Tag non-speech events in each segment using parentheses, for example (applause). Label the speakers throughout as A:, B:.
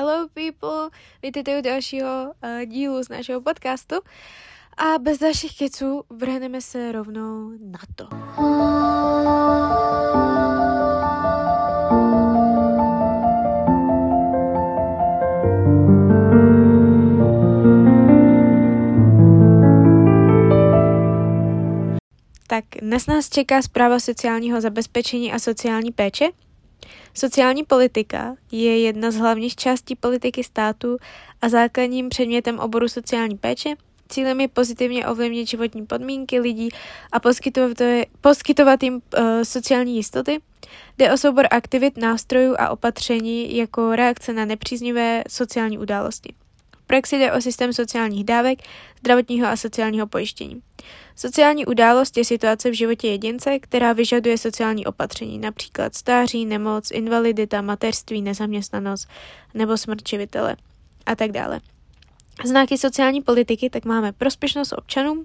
A: Hello people, vítejte u dalšího uh, dílu z našeho podcastu a bez dalších keců vrhneme se rovnou na to. Tak dnes nás čeká zpráva sociálního zabezpečení a sociální péče. Sociální politika je jedna z hlavních částí politiky státu a základním předmětem oboru sociální péče. Cílem je pozitivně ovlivnit životní podmínky lidí a poskytovat, poskytovat jim uh, sociální jistoty. Jde o soubor aktivit, nástrojů a opatření jako reakce na nepříznivé sociální události praxi jde o systém sociálních dávek, zdravotního a sociálního pojištění. Sociální událost je situace v životě jedince, která vyžaduje sociální opatření, například stáří, nemoc, invalidita, mateřství, nezaměstnanost nebo smrt živitele a tak dále. Znaky sociální politiky tak máme prospěšnost občanům,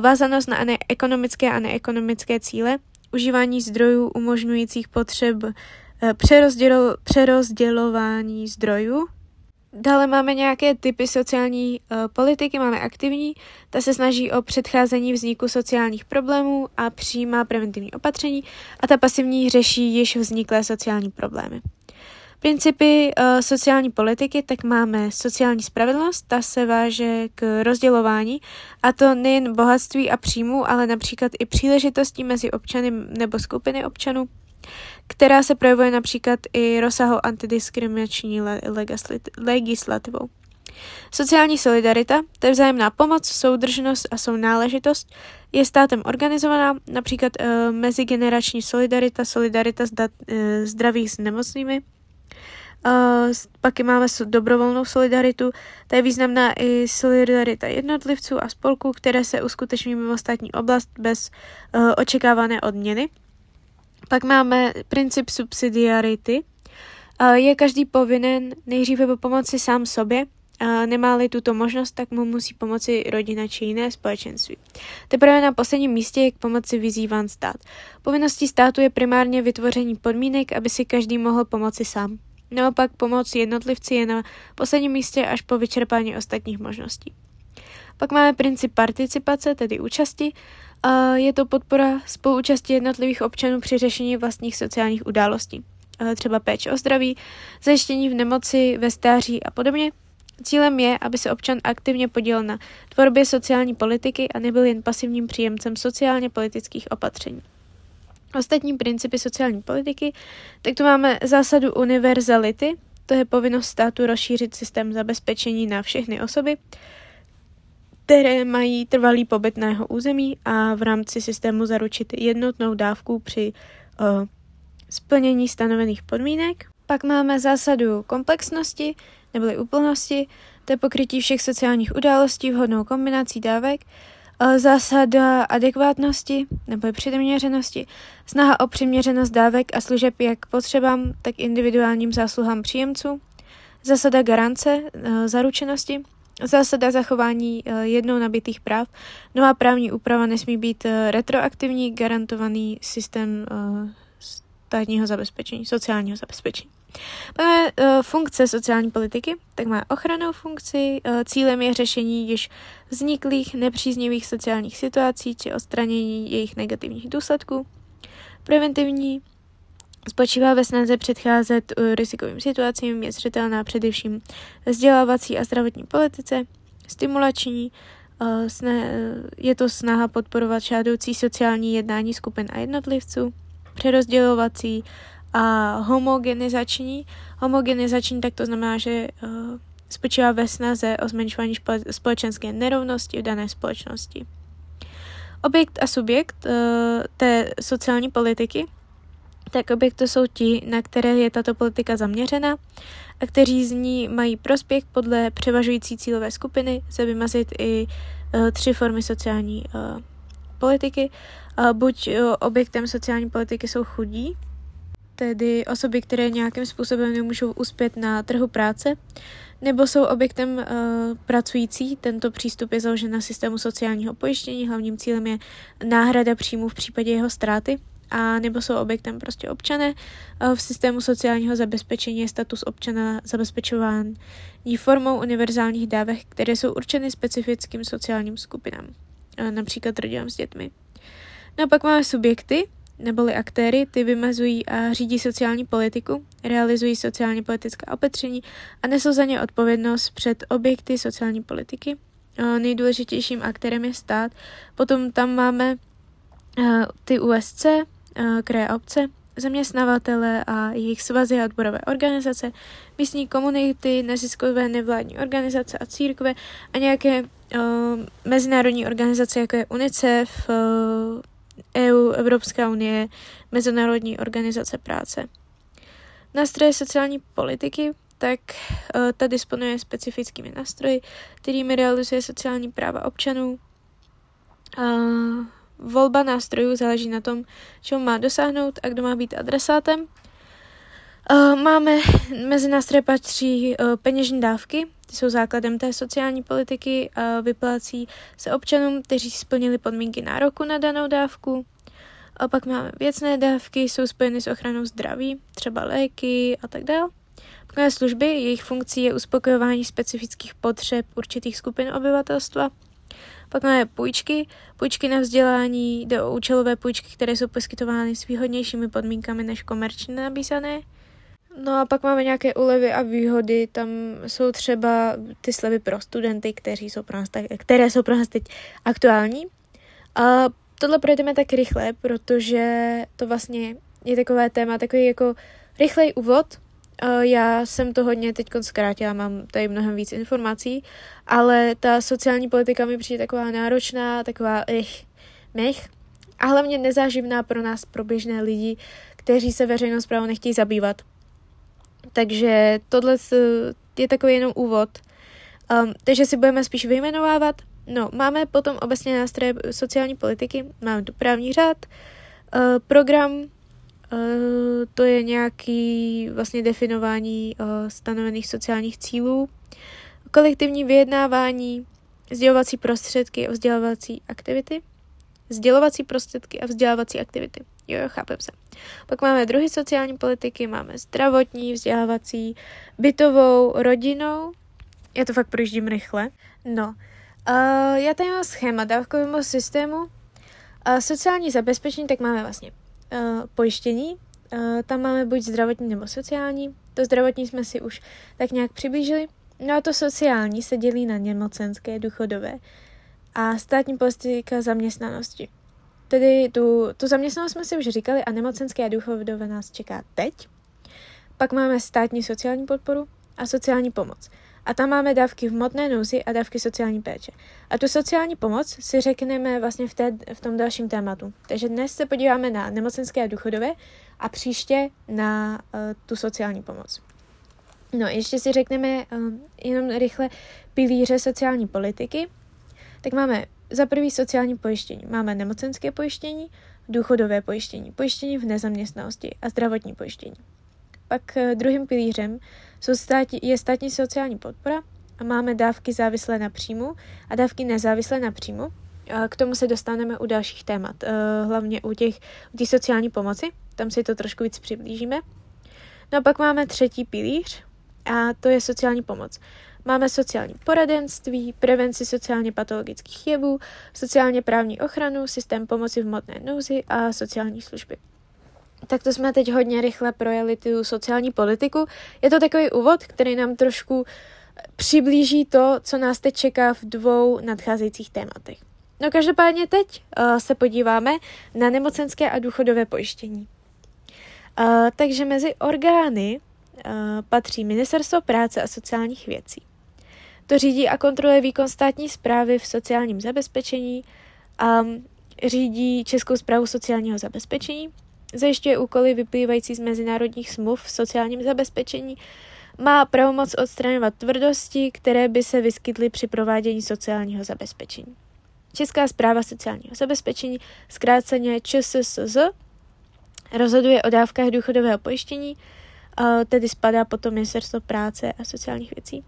A: vázanost na ekonomické a neekonomické cíle, užívání zdrojů umožňujících potřeb eh, přerozdělo, přerozdělování zdrojů, Dále máme nějaké typy sociální uh, politiky, máme aktivní, ta se snaží o předcházení vzniku sociálních problémů a přijímá preventivní opatření a ta pasivní řeší již vzniklé sociální problémy. Principy uh, sociální politiky, tak máme sociální spravedlnost, ta se váže k rozdělování a to nejen bohatství a příjmů, ale například i příležitostí mezi občany nebo skupiny občanů, která se projevuje například i rozsahou antidiskriminační legislativou. Sociální solidarita, to je vzájemná pomoc, soudržnost a sounáležitost, je státem organizovaná, například e, mezigenerační solidarita, solidarita zda, e, zdravých s nemocnými. E, pak máme dobrovolnou solidaritu, ta je významná i solidarita jednotlivců a spolků, které se uskuteční mimo státní oblast bez e, očekávané odměny. Pak máme princip subsidiarity. Je každý povinen nejdříve pomoci sám sobě, nemá-li tuto možnost, tak mu musí pomoci rodina či jiné společenství. Teprve na posledním místě je k pomoci vyzýván stát. Povinností státu je primárně vytvoření podmínek, aby si každý mohl pomoci sám. Naopak pomoc jednotlivci je na posledním místě až po vyčerpání ostatních možností. Pak máme princip participace, tedy účasti, je to podpora spoluúčasti jednotlivých občanů při řešení vlastních sociálních událostí, třeba péče o zdraví, zajištění v nemoci, ve stáří a podobně. Cílem je, aby se občan aktivně podílel na tvorbě sociální politiky a nebyl jen pasivním příjemcem sociálně politických opatření. Ostatní principy sociální politiky, tak tu máme zásadu univerzality, to je povinnost státu rozšířit systém zabezpečení na všechny osoby, které mají trvalý pobyt na jeho území a v rámci systému zaručit jednotnou dávku při uh, splnění stanovených podmínek. Pak máme zásadu komplexnosti neboli úplnosti, to je pokrytí všech sociálních událostí vhodnou kombinací dávek, zásada adekvátnosti nebo přiměřenosti, snaha o přiměřenost dávek a služeb jak potřebám, tak individuálním zásluhám příjemců, zásada garance, zaručenosti, Zásada zachování eh, jednou nabitých práv. Nová právní úprava nesmí být eh, retroaktivní, garantovaný systém eh, státního zabezpečení, sociálního zabezpečení. Máme funkce sociální politiky, tak má ochranou funkci. Cílem je řešení již vzniklých nepříznivých sociálních situací či odstranění jejich negativních důsledků. Preventivní Spočívá ve snaze předcházet uh, rizikovým situacím, je zřetelná především vzdělávací a zdravotní politice, stimulační, uh, je to snaha podporovat žádoucí sociální jednání skupin a jednotlivců, přerozdělovací a homogenizační. Homogenizační tak to znamená, že spočívá ve snaze o zmenšování společenské nerovnosti v dané společnosti. Objekt a subjekt té sociální politiky tak objekty jsou ti, na které je tato politika zaměřena a kteří z ní mají prospěch podle převažující cílové skupiny, se vymazit i uh, tři formy sociální uh, politiky. Uh, buď uh, objektem sociální politiky jsou chudí, tedy osoby, které nějakým způsobem nemůžou uspět na trhu práce, nebo jsou objektem uh, pracující. Tento přístup je založen na systému sociálního pojištění. Hlavním cílem je náhrada příjmu v případě jeho ztráty a nebo jsou objektem prostě občané. V systému sociálního zabezpečení je status občana zabezpečován formou univerzálních dávek, které jsou určeny specifickým sociálním skupinám, například rodinám s dětmi. No a pak máme subjekty, neboli aktéry, ty vymezují a řídí sociální politiku, realizují sociálně politická opatření a nesou za ně odpovědnost před objekty sociální politiky. Nejdůležitějším aktérem je stát. Potom tam máme ty USC, kraje a obce, zaměstnavatele a jejich svazy a odborové organizace, místní komunity, neziskové nevládní organizace a církve a nějaké uh, mezinárodní organizace, jako je UNICEF, uh, EU, Evropská unie, Mezinárodní organizace práce. Nástroje sociální politiky, tak uh, ta disponuje specifickými nástroji, kterými realizuje sociální práva občanů. Uh, volba nástrojů záleží na tom, čemu má dosáhnout a kdo má být adresátem. Uh, máme, mezi nástroje patří uh, peněžní dávky, ty jsou základem té sociální politiky a vyplácí se občanům, kteří splnili podmínky nároku na danou dávku. A pak máme věcné dávky, jsou spojeny s ochranou zdraví, třeba léky a tak dále. Máme služby, jejich funkcí je uspokojování specifických potřeb určitých skupin obyvatelstva. Pak máme půjčky, půjčky na vzdělání, jde o účelové půjčky, které jsou poskytovány s výhodnějšími podmínkami než komerčně nabízané. No a pak máme nějaké úlevy a výhody, tam jsou třeba ty slevy pro studenty, kteří jsou pro nás tak, které jsou pro nás teď aktuální. A tohle projdeme tak rychle, protože to vlastně je takové téma, takový jako rychlej úvod. Já jsem to hodně teď zkrátila, mám tady mnohem víc informací, ale ta sociální politika mi přijde taková náročná, taková ich, mech a hlavně nezáživná pro nás, pro běžné lidi, kteří se veřejnou zprávou nechtějí zabývat. Takže tohle je takový jenom úvod. Um, takže si budeme spíš vyjmenovávat. No, máme potom obecně nástroje sociální politiky, máme tu právní řád, uh, program, to je nějaký vlastně definování uh, stanovených sociálních cílů, kolektivní vyjednávání, sdělovací prostředky a vzdělávací aktivity, sdělovací prostředky a vzdělávací aktivity. Jo, jo, chápem se. Pak máme druhý sociální politiky, máme zdravotní, vzdělávací, bytovou, rodinou. Já to fakt projíždím rychle. No, uh, já tady mám schéma dávkového systému. Uh, sociální zabezpečení, tak máme vlastně pojištění. Uh, tam máme buď zdravotní nebo sociální. To zdravotní jsme si už tak nějak přiblížili. No a to sociální se dělí na nemocenské, důchodové a státní politika zaměstnanosti. Tedy tu, tu zaměstnanost jsme si už říkali a nemocenské a důchodové nás čeká teď. Pak máme státní sociální podporu a sociální pomoc. A tam máme dávky v hmotné nouzi a dávky sociální péče. A tu sociální pomoc si řekneme vlastně v, té, v tom dalším tématu. Takže dnes se podíváme na nemocenské a důchodové a příště na uh, tu sociální pomoc. No, ještě si řekneme uh, jenom rychle pilíře sociální politiky. Tak máme za prvý sociální pojištění. Máme nemocenské pojištění, důchodové pojištění, pojištění v nezaměstnanosti a zdravotní pojištění. Pak eh, druhým pilířem jsou státi, je státní sociální podpora a máme dávky závislé na příjmu a dávky nezávislé na příjmu. K tomu se dostaneme u dalších témat, eh, hlavně u těch u těch sociální pomoci, tam si to trošku víc přiblížíme. No a pak máme třetí pilíř a to je sociální pomoc. Máme sociální poradenství, prevenci sociálně patologických jevů, sociálně právní ochranu, systém pomoci v hmotné nouzi a sociální služby. Tak to jsme teď hodně rychle projeli tu sociální politiku. Je to takový úvod, který nám trošku přiblíží to, co nás teď čeká v dvou nadcházejících tématech. No každopádně teď uh, se podíváme na nemocenské a důchodové pojištění. Uh, takže mezi orgány uh, patří Ministerstvo práce a sociálních věcí. To řídí a kontroluje výkon státní zprávy v sociálním zabezpečení a řídí Českou zprávu sociálního zabezpečení, zajišťuje úkoly vyplývající z mezinárodních smluv v sociálním zabezpečení, má pravomoc odstraňovat tvrdosti, které by se vyskytly při provádění sociálního zabezpečení. Česká zpráva sociálního zabezpečení, zkráceně ČSSZ, rozhoduje o dávkách důchodového pojištění, tedy spadá potom Ministerstvo práce a sociálních věcí.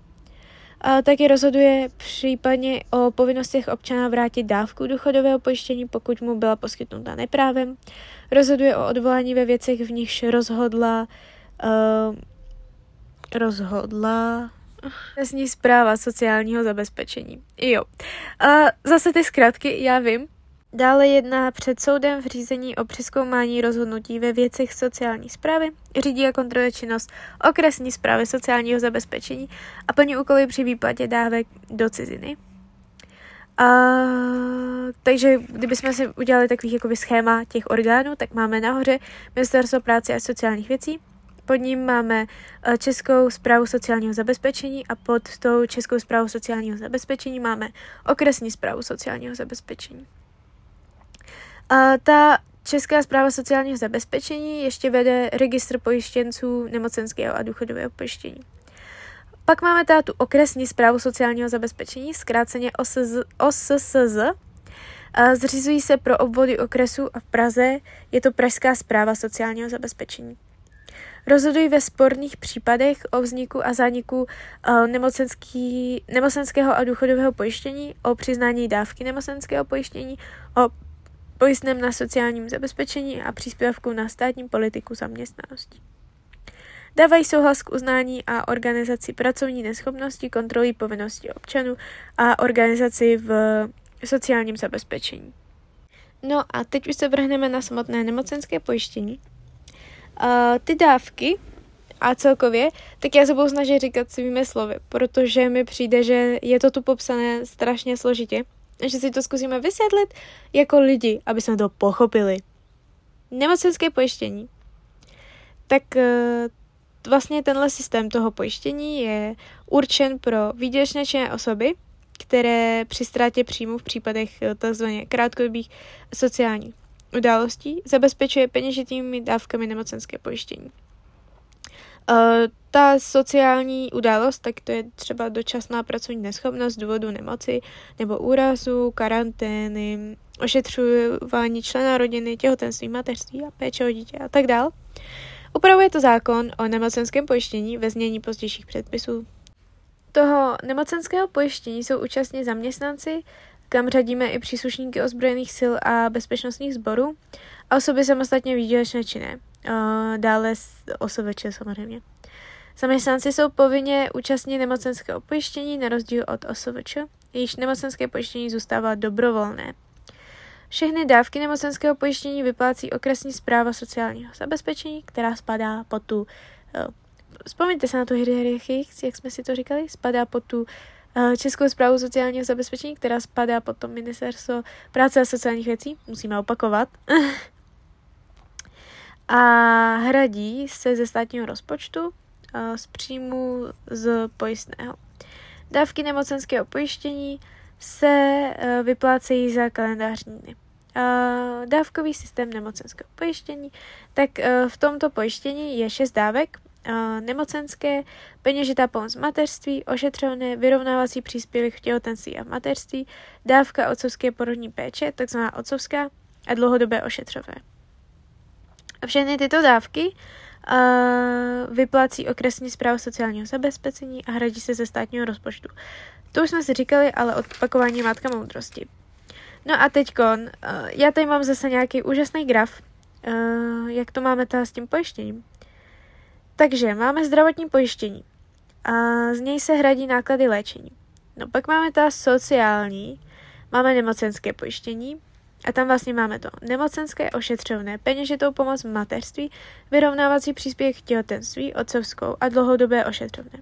A: A taky rozhoduje případně o povinnostech občana vrátit dávku důchodového pojištění, pokud mu byla poskytnuta neprávem. Rozhoduje o odvolání ve věcech, v nichž rozhodla uh, rozhodla Trestní zpráva sociálního zabezpečení. Jo. A zase ty zkratky, já vím. Dále jedná před soudem v řízení o přeskoumání rozhodnutí ve věcech sociální zprávy, řídí a kontroluje činnost okresní zprávy sociálního zabezpečení a plní úkoly při výplatě dávek do ciziny. A, takže kdybychom si udělali takový jakoby schéma těch orgánů, tak máme nahoře Ministerstvo práce a sociálních věcí, pod ním máme eh, Českou zprávu sociálního zabezpečení a pod tou Českou zprávu sociálního zabezpečení máme okresní zprávu sociálního zabezpečení. A ta Česká zpráva sociálního zabezpečení ještě vede registr pojištěnců nemocenského a důchodového pojištění. Pak máme teda tu okresní zprávu sociálního zabezpečení, zkráceně OSSZ. Zřizují se pro obvody okresu a v Praze je to Pražská zpráva sociálního zabezpečení. Rozhodují ve sporných případech o vzniku a zániku nemocenský, nemocenského a důchodového pojištění, o přiznání dávky nemocenského pojištění, o pojistném na sociálním zabezpečení a příspěvku na státní politiku zaměstnanosti. Dávají souhlas k uznání a organizaci pracovní neschopnosti, kontrolují povinnosti občanů a organizaci v sociálním zabezpečení. No a teď už se vrhneme na samotné nemocenské pojištění. Uh, ty dávky a celkově, tak já se budu snažit říkat svými slovy, protože mi přijde, že je to tu popsané strašně složitě, že si to zkusíme vysvětlit jako lidi, aby jsme to pochopili. Nemocenské pojištění. Tak uh, vlastně tenhle systém toho pojištění je určen pro výdělečné osoby, které při ztrátě příjmu v případech tzv. krátkodobých sociálních událostí zabezpečuje peněžitými dávkami nemocenské pojištění. Uh, ta sociální událost, tak to je třeba dočasná pracovní neschopnost z důvodu nemoci nebo úrazu, karantény, ošetřování člena rodiny, těhotenství, mateřství a péče o dítě a tak dál. Upravuje to zákon o nemocenském pojištění ve znění pozdějších předpisů. Toho nemocenského pojištění jsou účastní zaměstnanci, kam řadíme i příslušníky ozbrojených sil a bezpečnostních sborů a osoby samostatně výdělečné činné. Dále OSVČ samozřejmě. Zaměstnanci jsou povinně účastní nemocenského pojištění na rozdíl od OSVČ, jejíž nemocenské pojištění zůstává dobrovolné. Všechny dávky nemocenského pojištění vyplácí okresní zpráva sociálního zabezpečení, která spadá pod tu, uh, vzpomeňte se na tu hierarchii, jak jsme si to říkali, spadá pod tu Eh, Českou zprávu sociálního zabezpečení, která spadá pod to ministerstvo práce a sociálních věcí, musíme opakovat. (laughs) a hradí se ze státního rozpočtu z příjmu z pojistného. Dávky nemocenského pojištění se eh, vyplácejí za kalendářní dny. Dávkový systém nemocenského pojištění, tak v tomto pojištění je šest dávek, nemocenské, peněžitá pomoc v mateřství, ošetřovné, vyrovnávací příspěvek v těhotenství a v mateřství, dávka otcovské porodní péče, takzvaná otcovská, a dlouhodobé ošetřové. Všechny tyto dávky uh, vyplácí okresní zpráva sociálního zabezpečení a hradí se ze státního rozpočtu. To už jsme si říkali, ale odpakování mátka moudrosti. No a teďkon, uh, já tady mám zase nějaký úžasný graf, uh, jak to máme teda s tím pojištěním. Takže máme zdravotní pojištění a z něj se hradí náklady léčení. No pak máme ta sociální, máme nemocenské pojištění a tam vlastně máme to nemocenské ošetřovné, peněžitou pomoc v mateřství, vyrovnávací příspěvek těhotenství, otcovskou a dlouhodobé ošetřovné.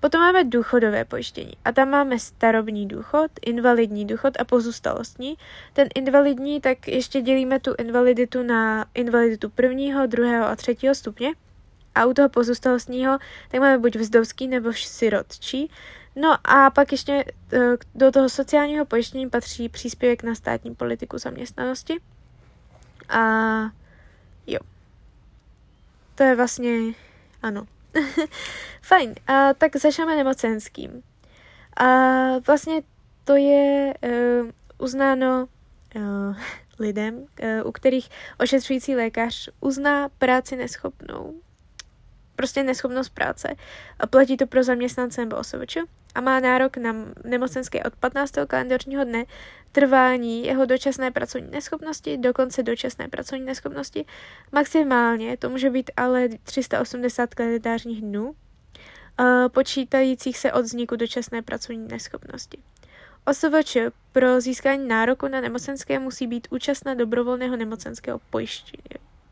A: Potom máme důchodové pojištění a tam máme starobní důchod, invalidní důchod a pozůstalostní. Ten invalidní, tak ještě dělíme tu invaliditu na invaliditu prvního, druhého a třetího stupně a u toho pozůstalostního tak máme buď vzdovský nebo sirotčí. No a pak ještě e, do toho sociálního pojištění patří příspěvek na státní politiku zaměstnanosti. A jo. To je vlastně, ano. (laughs) Fajn, a tak začneme nemocenským. A vlastně to je uh, uznáno uh, (laughs) lidem, uh, u kterých ošetřující lékař uzná práci neschopnou prostě neschopnost práce. A platí to pro zaměstnance nebo osoboče a má nárok na nemocenské od 15. kalendářního dne trvání jeho dočasné pracovní neschopnosti do konce dočasné pracovní neschopnosti. Maximálně to může být ale 380 kalendářních dnů, počítajících se od vzniku dočasné pracovní neschopnosti. OSVČ pro získání nároku na nemocenské musí být účastna dobrovolného nemocenského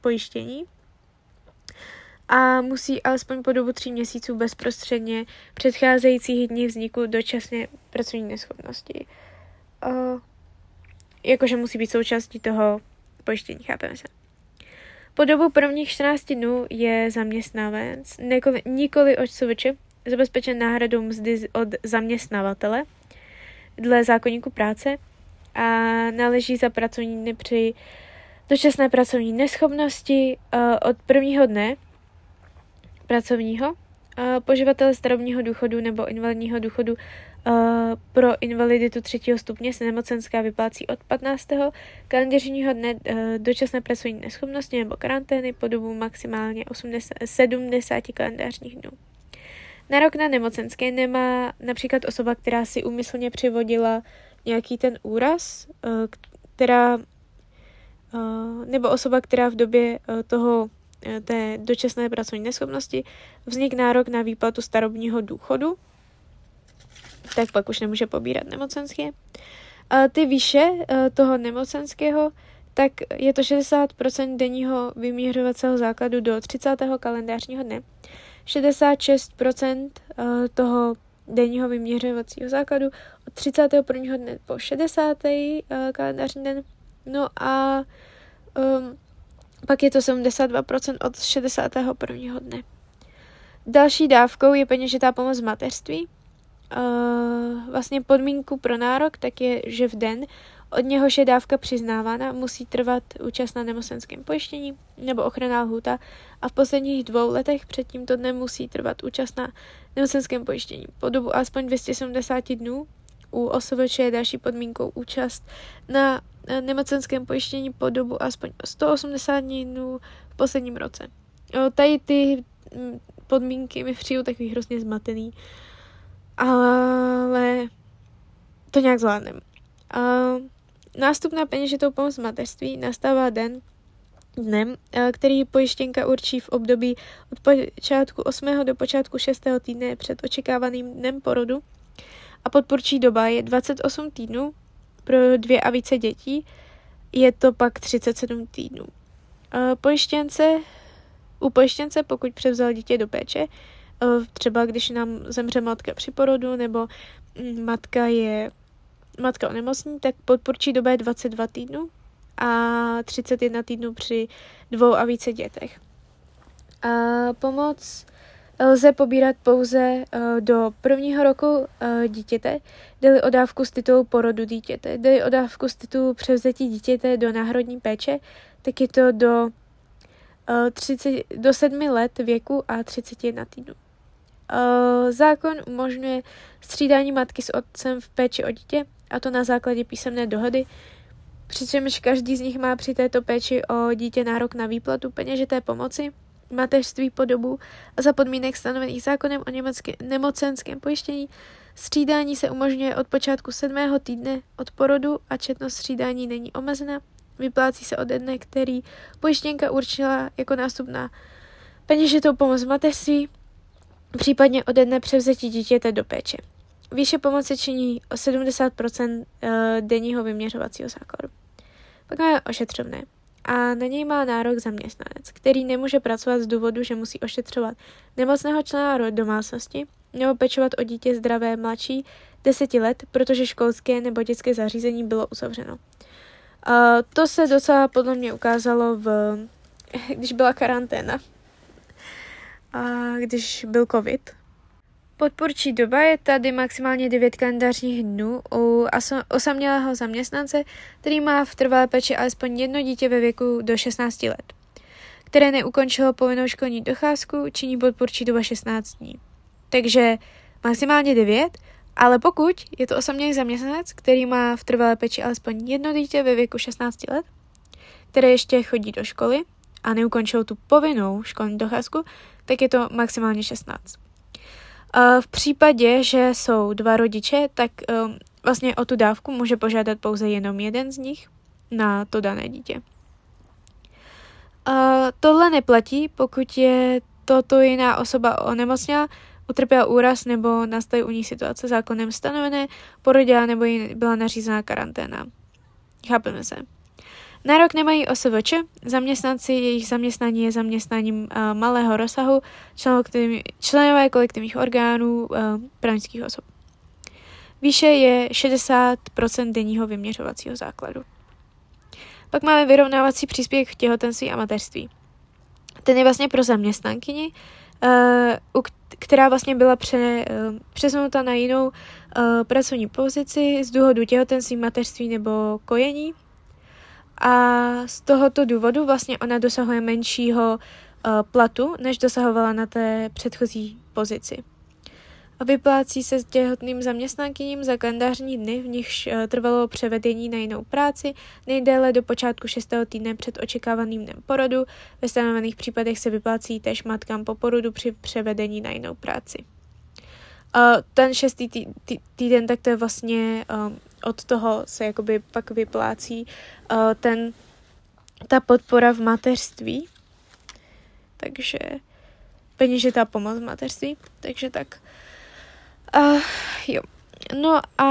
A: pojištění a musí alespoň po dobu tří měsíců bezprostředně předcházejících dní vzniku dočasné pracovní neschopnosti. Uh, jakože musí být součástí toho pojištění, chápeme se. Po dobu prvních 14 dnů je zaměstnavec nikoli, nikoli OSVČ zabezpečen náhradou mzdy od zaměstnavatele dle zákonníku práce a náleží za pracovní dny při dočasné pracovní neschopnosti uh, od prvního dne pracovního, poživatel starobního důchodu nebo invalidního důchodu pro invaliditu třetího stupně se nemocenská vyplácí od 15. kalendářního dne dočasné pracovní neschopnosti nebo karantény po dobu maximálně 80, 70 kalendářních dnů. rok na nemocenské nemá například osoba, která si úmyslně přivodila nějaký ten úraz, která nebo osoba, která v době toho té dočasné pracovní neschopnosti vznik nárok na výplatu starobního důchodu, tak pak už nemůže pobírat nemocenské. A ty výše eh, toho nemocenského, tak je to 60% denního vyměřovacího základu do 30. kalendářního dne, 66% eh, toho denního vyměřovacího základu od 31. dne po 60. kalendářní den, no a um, pak je to 72% od 61. dne. Další dávkou je peněžitá pomoc v mateřství. Uh, vlastně podmínku pro nárok tak je, že v den, od něhož je dávka přiznávána, musí trvat účast na nemocenském pojištění nebo ochranná lhůta a v posledních dvou letech před tímto dnem musí trvat účast na nemocenském pojištění. Po dobu alespoň 270 dnů u OSVČ je další podmínkou účast na nemocenském pojištění po dobu aspoň 180 dnů v posledním roce. Tady ty mm, podmínky mi přijou takový hrozně zmatený, ale to nějak zvládnem. Nástup na peněžitou pomoc v mateřství nastává den, dnem, který pojištěnka určí v období od počátku 8. do počátku 6. týdne před očekávaným dnem porodu a podpůrčí doba je 28 týdnů pro dvě a více dětí je to pak 37 týdnů. Pojištěnce, u pojištěnce, pokud převzal dítě do péče, třeba když nám zemře matka při porodu nebo mm, matka je matka onemocní, tak podpůrčí doba je 22 týdnů a 31 týdnů při dvou a více dětech. A pomoc lze pobírat pouze uh, do prvního roku uh, dítěte, jde o dávku z titulu porodu dítěte, jde o dávku z titulu převzetí dítěte do náhradní péče, tak je to do, uh, 30, do 7 let věku a 31 týdnů. Zákon umožňuje střídání matky s otcem v péči o dítě, a to na základě písemné dohody, přičemž každý z nich má při této péči o dítě nárok na výplatu peněžité pomoci, mateřství po dobu a za podmínek stanovených zákonem o německé, nemocenském pojištění. Střídání se umožňuje od počátku sedmého týdne od porodu a četnost střídání není omezena. Vyplácí se ode dne, který pojištěnka určila jako nástup na peněžitou pomoc v mateřství, případně ode dne převzetí dítěte do péče. Výše pomoci činí o 70% eh, denního vyměřovacího základu. Pak máme ošetřovné a na něj má nárok zaměstnanec, který nemůže pracovat z důvodu, že musí ošetřovat nemocného člena domácnosti nebo pečovat o dítě zdravé mladší deseti let, protože školské nebo dětské zařízení bylo uzavřeno. A to se docela podle mě ukázalo, v, když byla karanténa, a když byl covid, Podpůrčí doba je tady maximálně 9 kalendářních dnů u osamělého zaměstnance, který má v trvalé péči alespoň jedno dítě ve věku do 16 let, které neukončilo povinnou školní docházku, činí podpůrčí doba 16 dní. Takže maximálně 9, ale pokud je to osamělý zaměstnanec, který má v trvalé péči alespoň jedno dítě ve věku 16 let, které ještě chodí do školy a neukončil tu povinnou školní docházku, tak je to maximálně 16. V případě, že jsou dva rodiče, tak um, vlastně o tu dávku může požádat pouze jenom jeden z nich na to dané dítě. Tohle neplatí, pokud je toto jiná osoba onemocněla, utrpěla úraz nebo nastaly u ní situace zákonem stanovené, porodila nebo jí byla nařízená karanténa. Chápeme se. Nárok nemají OSVČ, zaměstnanci, jejich zaměstnání je zaměstnáním uh, malého rozsahu, členové kolektivních orgánů uh, právnických osob. Výše je 60% denního vyměřovacího základu. Pak máme vyrovnávací příspěvek v těhotenství a mateřství. Ten je vlastně pro zaměstnankyni, uh, která vlastně byla pře, přesunuta na jinou pracovní pozici z důvodu těhotenství, mateřství nebo kojení a z tohoto důvodu vlastně ona dosahuje menšího uh, platu, než dosahovala na té předchozí pozici. A vyplácí se s těhotným zaměstnankyním za kalendářní dny, v nichž uh, trvalo převedení na jinou práci, nejdéle do počátku 6. týdne před očekávaným dnem porodu. Ve stanovených případech se vyplácí též matkám po porodu při převedení na jinou práci. Ten šestý tý, tý, týden, tak to je vlastně um, od toho se jakoby pak vyplácí uh, ten, ta podpora v mateřství. Takže peněžitá pomoc v mateřství. Takže tak. Uh, jo. No a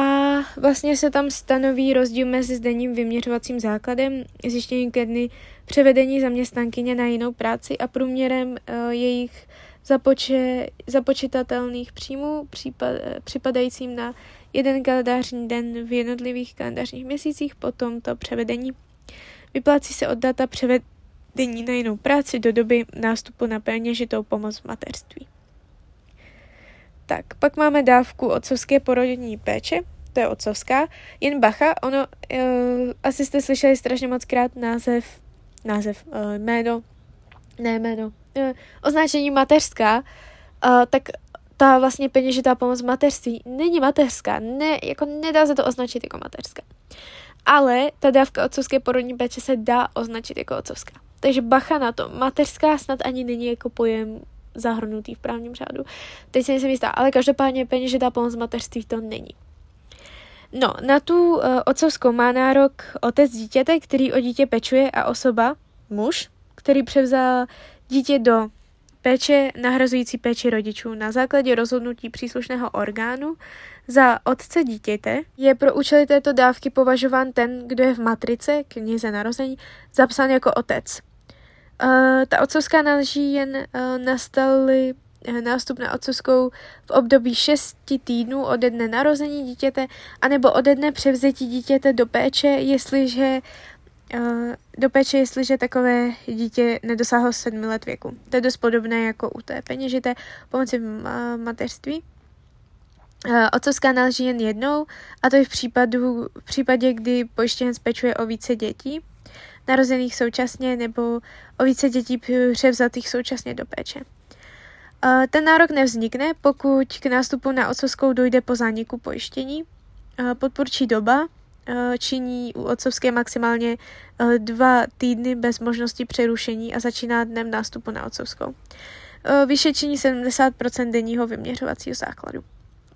A: vlastně se tam stanoví rozdíl mezi zdením vyměřovacím základem, zjištění ke dny převedení zaměstnankyně na jinou práci a průměrem uh, jejich započe, započitatelných příjmů případ, připadajícím na jeden kalendářní den v jednotlivých kalendářních měsících po tomto převedení. Vyplácí se od data převedení na jinou práci do doby nástupu na peněžitou pomoc v mateřství. Tak, pak máme dávku otcovské porodní péče, to je otcovská, jen bacha, ono, uh, asi jste slyšeli strašně moc krát název, název, uh, jméno, ne jméno, uh, označení mateřská, uh, tak ta vlastně peněžitá pomoc mateřství není mateřská, ne, jako nedá se to označit jako mateřská. Ale ta dávka otcovské porodní péče se dá označit jako otcovská. Takže bacha na to, mateřská snad ani není jako pojem zahrnutý v právním řádu. Teď se nejsem jistá, ale každopádně peněžitá pomoc mateřství to není. No, na tu uh, otcovskou má nárok otec dítěte, který o dítě pečuje a osoba, muž, který převzal dítě do péče nahrazující péči rodičů na základě rozhodnutí příslušného orgánu za otce dítěte je pro účely této dávky považován ten, kdo je v matrice, knize narození, zapsán jako otec. Ta otcovská náleží jen uh, nastali uh, nástup na otcovskou v období 6 týdnů ode dne narození dítěte anebo ode dne převzetí dítěte do péče, jestliže do péče, jestliže takové dítě nedosáhlo sedmi let věku. To je dost podobné jako u té peněžité pomoci v mateřství. Otcovská náleží jen jednou, a to je v, případu, v případě, kdy pojištěnec pečuje o více dětí, narozených současně, nebo o více dětí převzatých současně do péče. Ten nárok nevznikne, pokud k nástupu na otcovskou dojde po zániku pojištění. Podpůrčí doba Eh, činí u otcovské maximálně eh, dva týdny bez možnosti přerušení a začíná dnem nástupu na otcovskou. Eh, Vyše činí 70% denního vyměřovacího základu.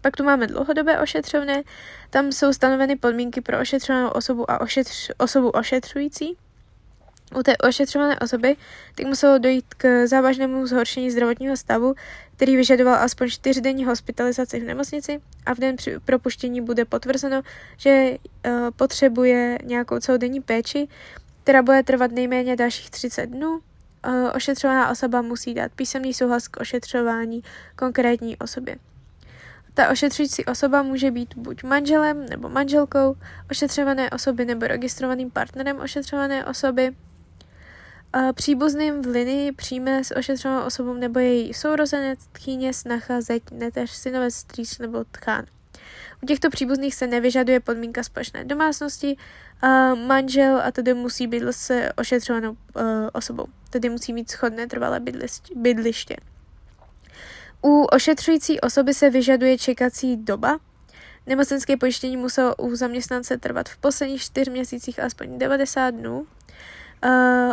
A: Pak tu máme dlouhodobé ošetřovné, tam jsou stanoveny podmínky pro ošetřovanou osobu a ošetř, osobu ošetřující. U té ošetřované osoby tak muselo dojít k závažnému zhoršení zdravotního stavu, který vyžadoval aspoň čtyřdenní hospitalizaci v nemocnici a v den při propuštění bude potvrzeno, že uh, potřebuje nějakou celodenní péči, která bude trvat nejméně dalších 30 dnů. Uh, ošetřovaná osoba musí dát písemný souhlas k ošetřování konkrétní osobě. Ta ošetřující osoba může být buď manželem nebo manželkou ošetřované osoby nebo registrovaným partnerem ošetřované osoby, příbuzným v linii přijme s ošetřenou osobou nebo její sourozenec, tchýně, snacha, zeď, neteř, synovec, strýč nebo tchán. U těchto příbuzných se nevyžaduje podmínka společné domácnosti, manžel a tedy musí bydlet se ošetřovanou uh, osobou, tedy musí mít schodné trvalé bydliště. U ošetřující osoby se vyžaduje čekací doba. Nemocenské pojištění muselo u zaměstnance trvat v posledních čtyř měsících aspoň 90 dnů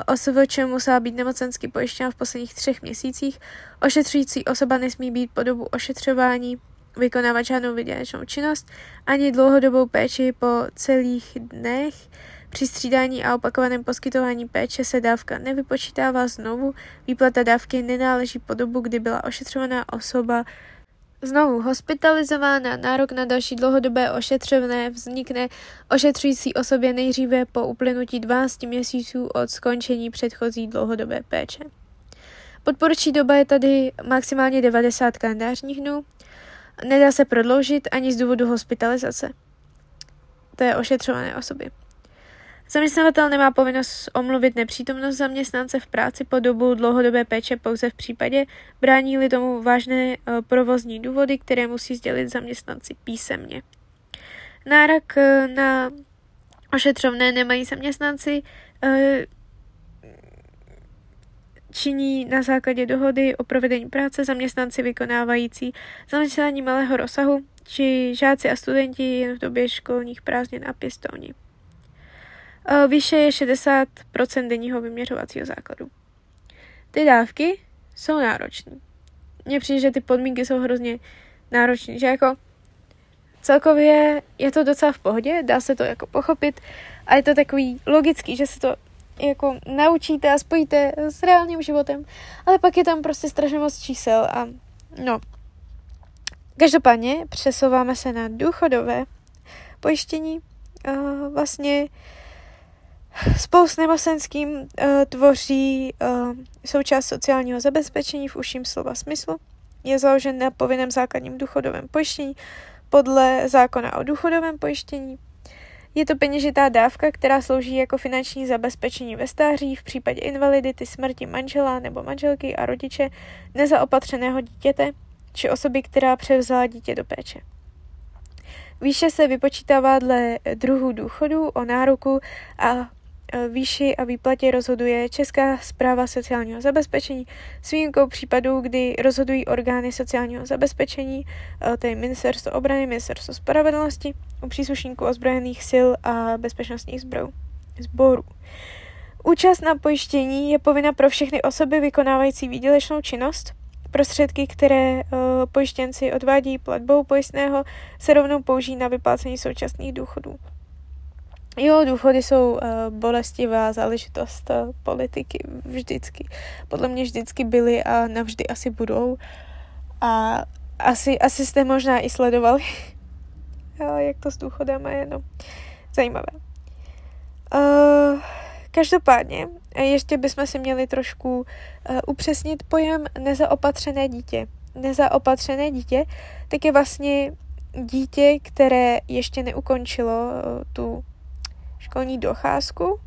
A: OSVČ musela být nemocensky pojištěna v posledních třech měsících. Ošetřující osoba nesmí být po dobu ošetřování vykonávat žádnou vydělečnou činnost, ani dlouhodobou péči po celých dnech. Při střídání a opakovaném poskytování péče se dávka nevypočítává znovu. Výplata dávky nenáleží po dobu, kdy byla ošetřovaná osoba znovu hospitalizována. Nárok na další dlouhodobé ošetřovné vznikne ošetřující osobě nejdříve po uplynutí 12 měsíců od skončení předchozí dlouhodobé péče. Podporčí doba je tady maximálně 90 kalendářních dnů. Nedá se prodloužit ani z důvodu hospitalizace té ošetřované osoby. Zaměstnavatel nemá povinnost omluvit nepřítomnost zaměstnance v práci po dobu dlouhodobé péče pouze v případě, brání-li tomu vážné eh, provozní důvody, které musí sdělit zaměstnanci písemně. Nárok eh, na ošetřovné nemají zaměstnanci, eh, činí na základě dohody o provedení práce zaměstnanci vykonávající zaměstnání malého rozsahu, či žáci a studenti jen v době školních prázdnin a pěstouni. Výše je 60% denního vyměřovacího základu. Ty dávky jsou náročné. Mně přijde, že ty podmínky jsou hrozně náročné, že jako celkově je to docela v pohodě, dá se to jako pochopit a je to takový logický, že se to jako naučíte a spojíte s reálným životem, ale pak je tam prostě strašně moc čísel a no. Každopádně přesouváme se na důchodové pojištění. Uh, vlastně Spolu s nemocenským uh, tvoří uh, součást sociálního zabezpečení v užším slova smyslu. Je založen na povinném základním důchodovém pojištění podle zákona o důchodovém pojištění. Je to peněžitá dávka, která slouží jako finanční zabezpečení ve stáří v případě invalidity, smrti manžela nebo manželky a rodiče nezaopatřeného dítěte či osoby, která převzala dítě do péče. Výše se vypočítává dle druhu důchodu o nároku a výši a výplatě rozhoduje Česká zpráva sociálního zabezpečení s výjimkou případů, kdy rozhodují orgány sociálního zabezpečení, eh, tedy Ministerstvo obrany, Ministerstvo spravedlnosti, u příslušníků ozbrojených sil a bezpečnostních zbrojů, sborů. Účast na pojištění je povinna pro všechny osoby vykonávající výdělečnou činnost. Prostředky, které uh, pojištěnci odvádí platbou pojistného, se rovnou použijí na vyplácení současných důchodů. Jo, důchody jsou uh, bolestivá záležitost uh, politiky vždycky. Podle mě vždycky byly a navždy asi budou. A asi, asi jste možná i sledovali, (laughs) jak to s důchodem je, no, zajímavé. Uh, každopádně, ještě bychom si měli trošku uh, upřesnit pojem nezaopatřené dítě. Nezaopatřené dítě, tak je vlastně dítě, které ještě neukončilo uh, tu školní docházku.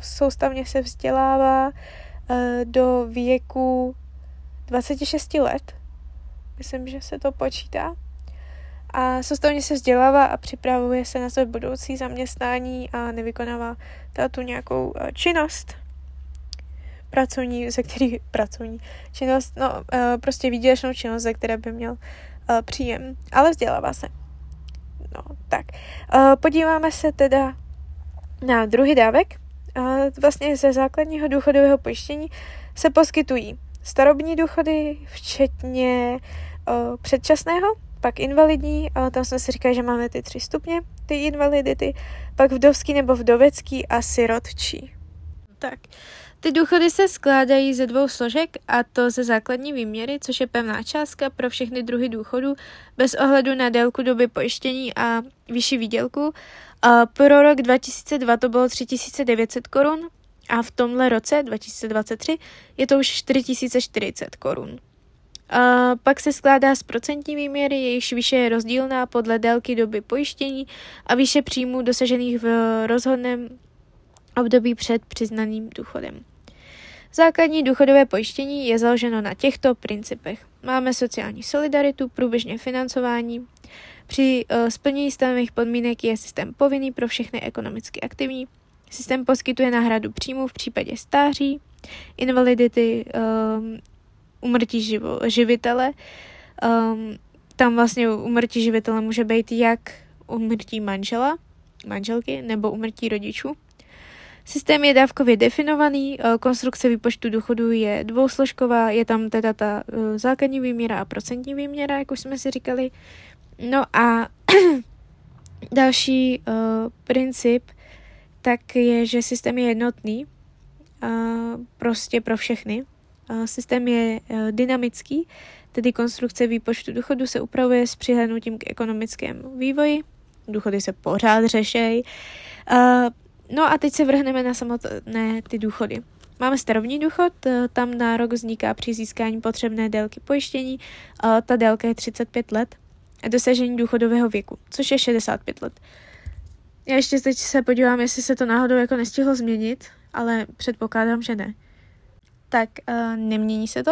A: Soustavně se vzdělává e, do věku 26 let. Myslím, že se to počítá. A soustavně se vzdělává a připravuje se na své budoucí zaměstnání a nevykonává tu nějakou e, činnost pracovní, ze který (laughs) pracovní činnost, no e, prostě výdělečnou činnost, ze které by měl příjem, ale vzdělává se. No, tak. Podíváme se teda na druhý dávek. Vlastně ze základního důchodového pojištění se poskytují starobní důchody, včetně předčasného, pak invalidní, tam jsme si říkali, že máme ty tři stupně, ty invalidity, pak vdovský nebo vdovecký a sirotčí. Tak, ty důchody se skládají ze dvou složek, a to ze základní výměry, což je pevná částka pro všechny druhy důchodů, bez ohledu na délku doby pojištění a vyšší výdělku. A pro rok 2002 to bylo 3900 korun a v tomhle roce 2023 je to už 4040 korun. A pak se skládá z procentní výměry, jejichž výše je rozdílná podle délky doby pojištění a výše příjmů dosažených v rozhodném období před přiznaným důchodem. Základní důchodové pojištění je založeno na těchto principech. Máme sociální solidaritu, průběžně financování. Při uh, splnění stanovených podmínek je systém povinný pro všechny ekonomicky aktivní. Systém poskytuje náhradu příjmů v případě stáří, invalidity, um, umrtí živo, živitele. Um, tam vlastně umrtí živitele může být jak umrtí manžela, manželky nebo umrtí rodičů. Systém je dávkově definovaný, konstrukce výpočtu důchodu je dvousložková, je tam teda ta základní výměra a procentní výměra, jak už jsme si říkali. No a (clears throat) další uh, princip tak je, že systém je jednotný, prostě pro všechny. Systém je dynamický, tedy konstrukce výpočtu důchodu se upravuje s přihlednutím k ekonomickému vývoji, důchody se pořád řešejí. No a teď se vrhneme na samotné ty důchody. Máme starobní důchod, tam nárok vzniká při získání potřebné délky pojištění, ta délka je 35 let a dosažení důchodového věku, což je 65 let. Já ještě teď se podívám, jestli se to náhodou jako nestihlo změnit, ale předpokládám, že ne. Tak uh, nemění se to.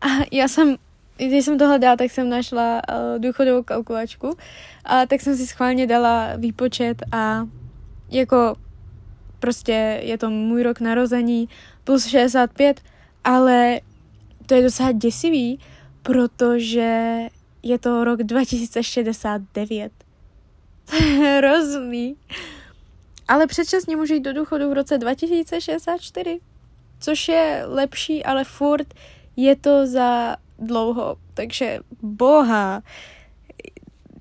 A: A já jsem, když jsem to hledala, tak jsem našla uh, důchodovou kalkulačku a tak jsem si schválně dala výpočet a jako prostě je to můj rok narození plus 65, ale to je docela děsivý, protože je to rok 2069. (laughs) To je hrozný. Ale předčasně můžu jít do důchodu v roce 2064, což je lepší, ale furt je to za dlouho. Takže boha,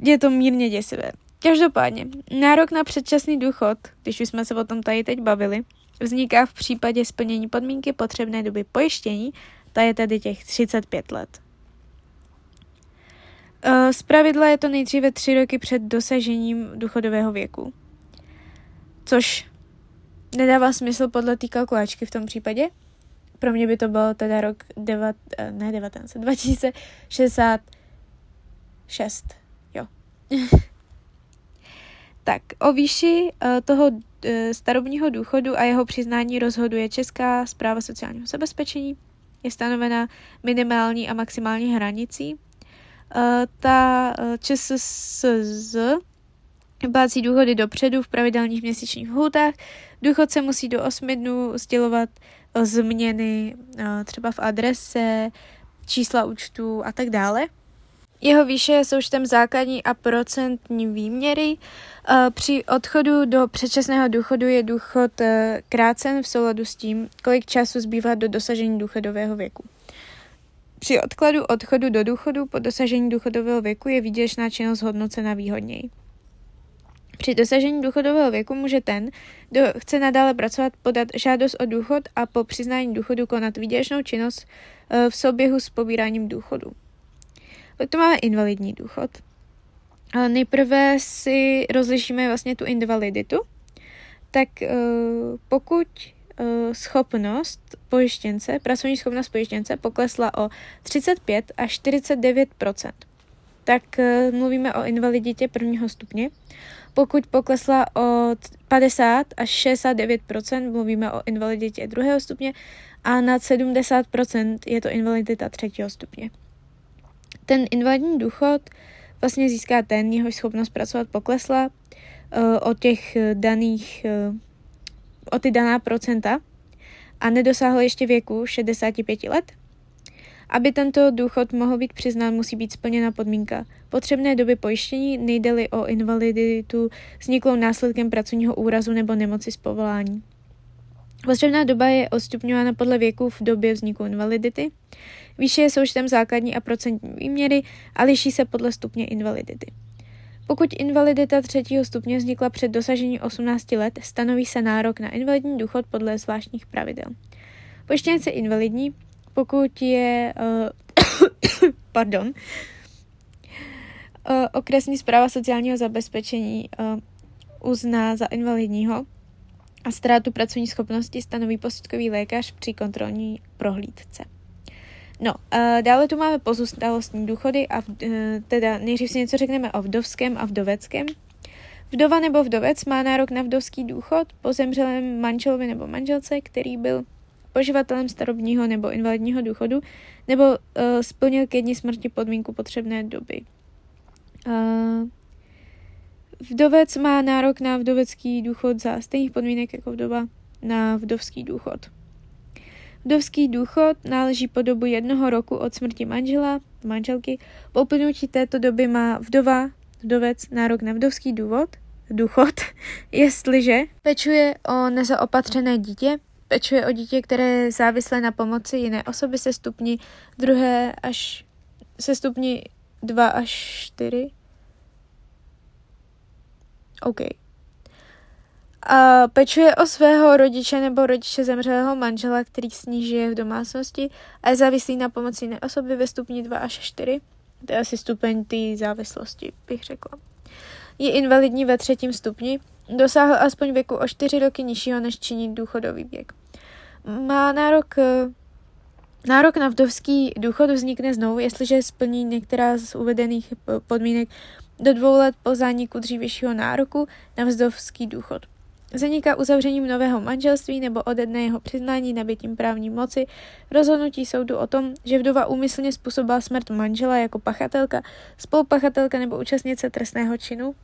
A: je to mírně děsivé. Každopádně, nárok na předčasný důchod, když už jsme se o tom tady teď bavili, vzniká v případě splnění podmínky potřebné doby pojištění, ta je tedy těch 35 let. Eh, z pravidla je to nejdříve tři roky před dosažením důchodového věku. Což nedává smysl podle té kalkulačky v tom případě. Pro mě by to bylo teda rok devat, eh, ne 19, 2066. Jo. (laughs) tak, o výši uh, toho uh, starobního důchodu a jeho přiznání rozhoduje Česká zpráva sociálního zabezpečení. Je stanovena minimální a maximální hranicí Eh, ta eh, ČSSZ bází důchody dopředu v pravidelných měsíčních hůtách. Důchodce musí do 8 dnů sdělovat eh, změny třeba v adrese, čísla účtu a tak dále. Jeho výše je součtem základní a procentní výměry. Při odchodu do předčasného důchodu je důchod krácen v souladu s tím, kolik času zbývá do dosažení důchodového věku. Při odkladu odchodu do důchodu po dosažení důchodového věku je výdělečná činnost hodnocena výhodněji. Při dosažení důchodového věku může ten, kdo chce nadále pracovat, podat žádost o důchod a po přiznání důchodu konat výdělečnou činnost eh, v souběhu s pobíráním důchodu. Pak tu máme invalidní důchod. Nejprve si rozlišíme vlastně tu invaliditu. Tak eh, pokud Eh, schopnost pojištěnce, pracovní schopnost pojištěnce poklesla o 35 až 49% tak uh, mluvíme o invaliditě prvního stupně. Pokud poklesla o 50 až 69% mluvíme o invaliditě druhého stupně a nad 70% je to invalidita třetího stupně. Ten invalidní důchod vlastně získá ten, jehož schopnost pracovat poklesla uh, o těch daných uh, o ty daná procenta a nedosáhl ještě věku 65 let? Aby tento důchod mohl být přiznán, musí být splněna podmínka potřebné doby pojištění, nejde o invaliditu vzniklou následkem pracovního úrazu nebo nemoci z povolání. Potřebná doba je odstupňována podle věku v době vzniku invalidity. Výše je součtem základní a procentní výměry a liší se podle stupně invalidity. Pokud invalidita třetího stupně vznikla před dosažením 18 let, stanoví se nárok na invalidní důchod podle zvláštních pravidel. Pojištěnec je invalidní, pokud je uh, (coughs) pardon, uh, okresní zpráva sociálního zabezpečení uh, uzná za invalidního a ztrátu pracovní schopnosti stanoví posudkový lékař při kontrolní prohlídce. No, uh, dále tu máme pozůstalostní důchody a uh, teda nejdřív si něco řekneme o vdovském a vdoveckém. Vdova nebo vdovec má nárok na vdovský důchod po zemřelém manželovi nebo manželce, který byl poživatelem starobního nebo invalidního důchodu nebo uh, splnil ke dní smrti podmínku potřebné doby. Uh, vdovec má nárok na vdovecký důchod za stejných podmínek jako vdova na vdovský důchod. Vdovský důchod náleží po dobu jednoho roku od smrti manžela, manželky. Po uplynutí této doby má vdova, vdovec nárok na vdovský důvod, důchod, (laughs) jestliže pečuje o nezaopatřené dítě, pečuje o dítě, které je závislé na pomoci jiné osoby se stupni druhé až se stupni 2 až 4. OK. A pečuje o svého rodiče nebo rodiče zemřelého manžela, který s ní žije v domácnosti a je závislý na pomoci jiné osoby ve stupni 2 až 4. To je asi stupeň té závislosti, bych řekla. Je invalidní ve třetím stupni, dosáhl aspoň věku o 4 roky nižšího, než činí důchodový věk. Má nárok Nárok na vdovský důchod vznikne znovu, jestliže splní některá z uvedených podmínek do dvou let po zániku dřívějšího nároku na vdovský důchod. Zaniká uzavřením nového manželství nebo ode dne jeho přiznání nabitím právní moci rozhodnutí soudu o tom, že vdova úmyslně způsobila smrt manžela jako pachatelka, spolupachatelka nebo účastnice trestného činu.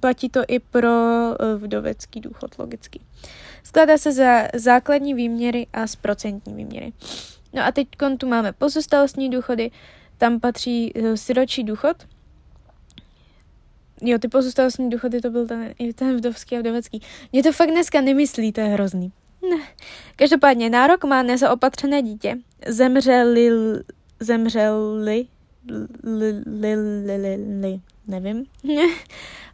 A: Platí to i pro e, vdovecký důchod logicky. Skládá se za základní výměry a z procentní výměry. No a teď tu máme pozůstalostní důchody, tam patří uh, siročí důchod. Jo, ty pozůstalostní důchody, to byl ten, ten vdovský a vdovecký. Mě to fakt dneska nemyslí, to je hrozný. Ne. Každopádně nárok má nezaopatřené dítě. Zemřeli, zemřeli, li, li, li, li, li, nevím.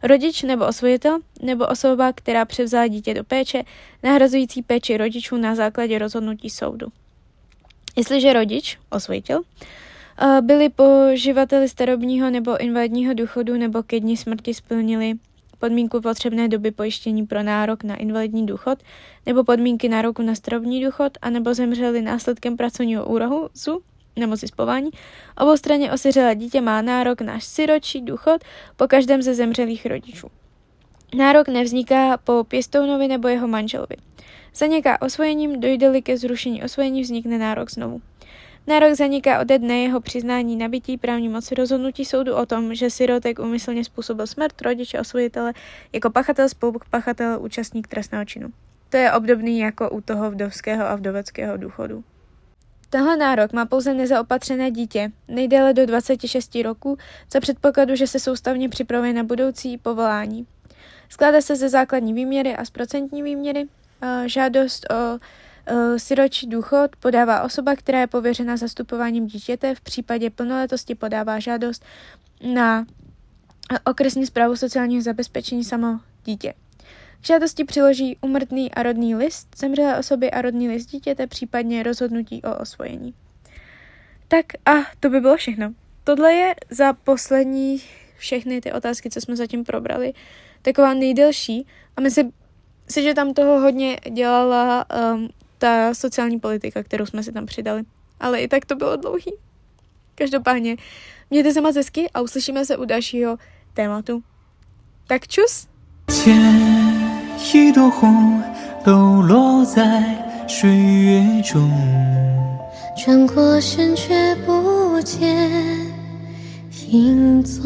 A: Rodič nebo osvojitel, nebo osoba, která převzala dítě do péče, nahrazující péči rodičů na základě rozhodnutí soudu. Jestliže rodič, osvojitel, byli poživateli starobního nebo invalidního důchodu nebo ke dní smrti splnili podmínku potřebné doby pojištění pro nárok na invalidní důchod nebo podmínky nároku na starobní důchod a nebo zemřeli následkem pracovního úrazu, nemoci spování, oboustranně osiřelé dítě má nárok na siročí důchod po každém ze zemřelých rodičů. Nárok nevzniká po pěstounovi nebo jeho manželovi. Zaniká osvojením, dojde-li ke zrušení osvojení, vznikne nárok znovu. Nárok zaniká ode dne jeho přiznání nabití právní moci rozhodnutí soudu o tom, že sirotek umyslně způsobil smrt rodiče osvojitele jako pachatel, spolupachatel, účastník trestného činu. To je obdobný jako u toho vdovského a vdoveckého důchodu. Tenhle nárok má pouze nezaopatřené dítě, nejdéle do 26 roku, za předpokladu, že se soustavně připravuje na budoucí povolání. Skládá se ze základní výměry a z procentní výměry, žádost o siročí důchod podává osoba, která je pověřena zastupováním dítěte. V případě plnoletosti podává žádost na okresní zprávu sociálního zabezpečení samo dítě. K žádosti přiloží umrtný a rodný list zemřelé osoby a rodný list dítěte, případně rozhodnutí o osvojení. Tak a to by bylo všechno. Tohle je za poslední všechny ty otázky, co jsme zatím probrali, taková nejdelší a my si si, že tam toho hodně dělala um, ta sociální politika, kterou jsme si tam přidali. Ale i tak to bylo dlouhý. Každopádně, mějte se moc hezky a uslyšíme se u dalšího tématu. Tak čus! 一朵红抖落在水月中，转过身却不见影踪。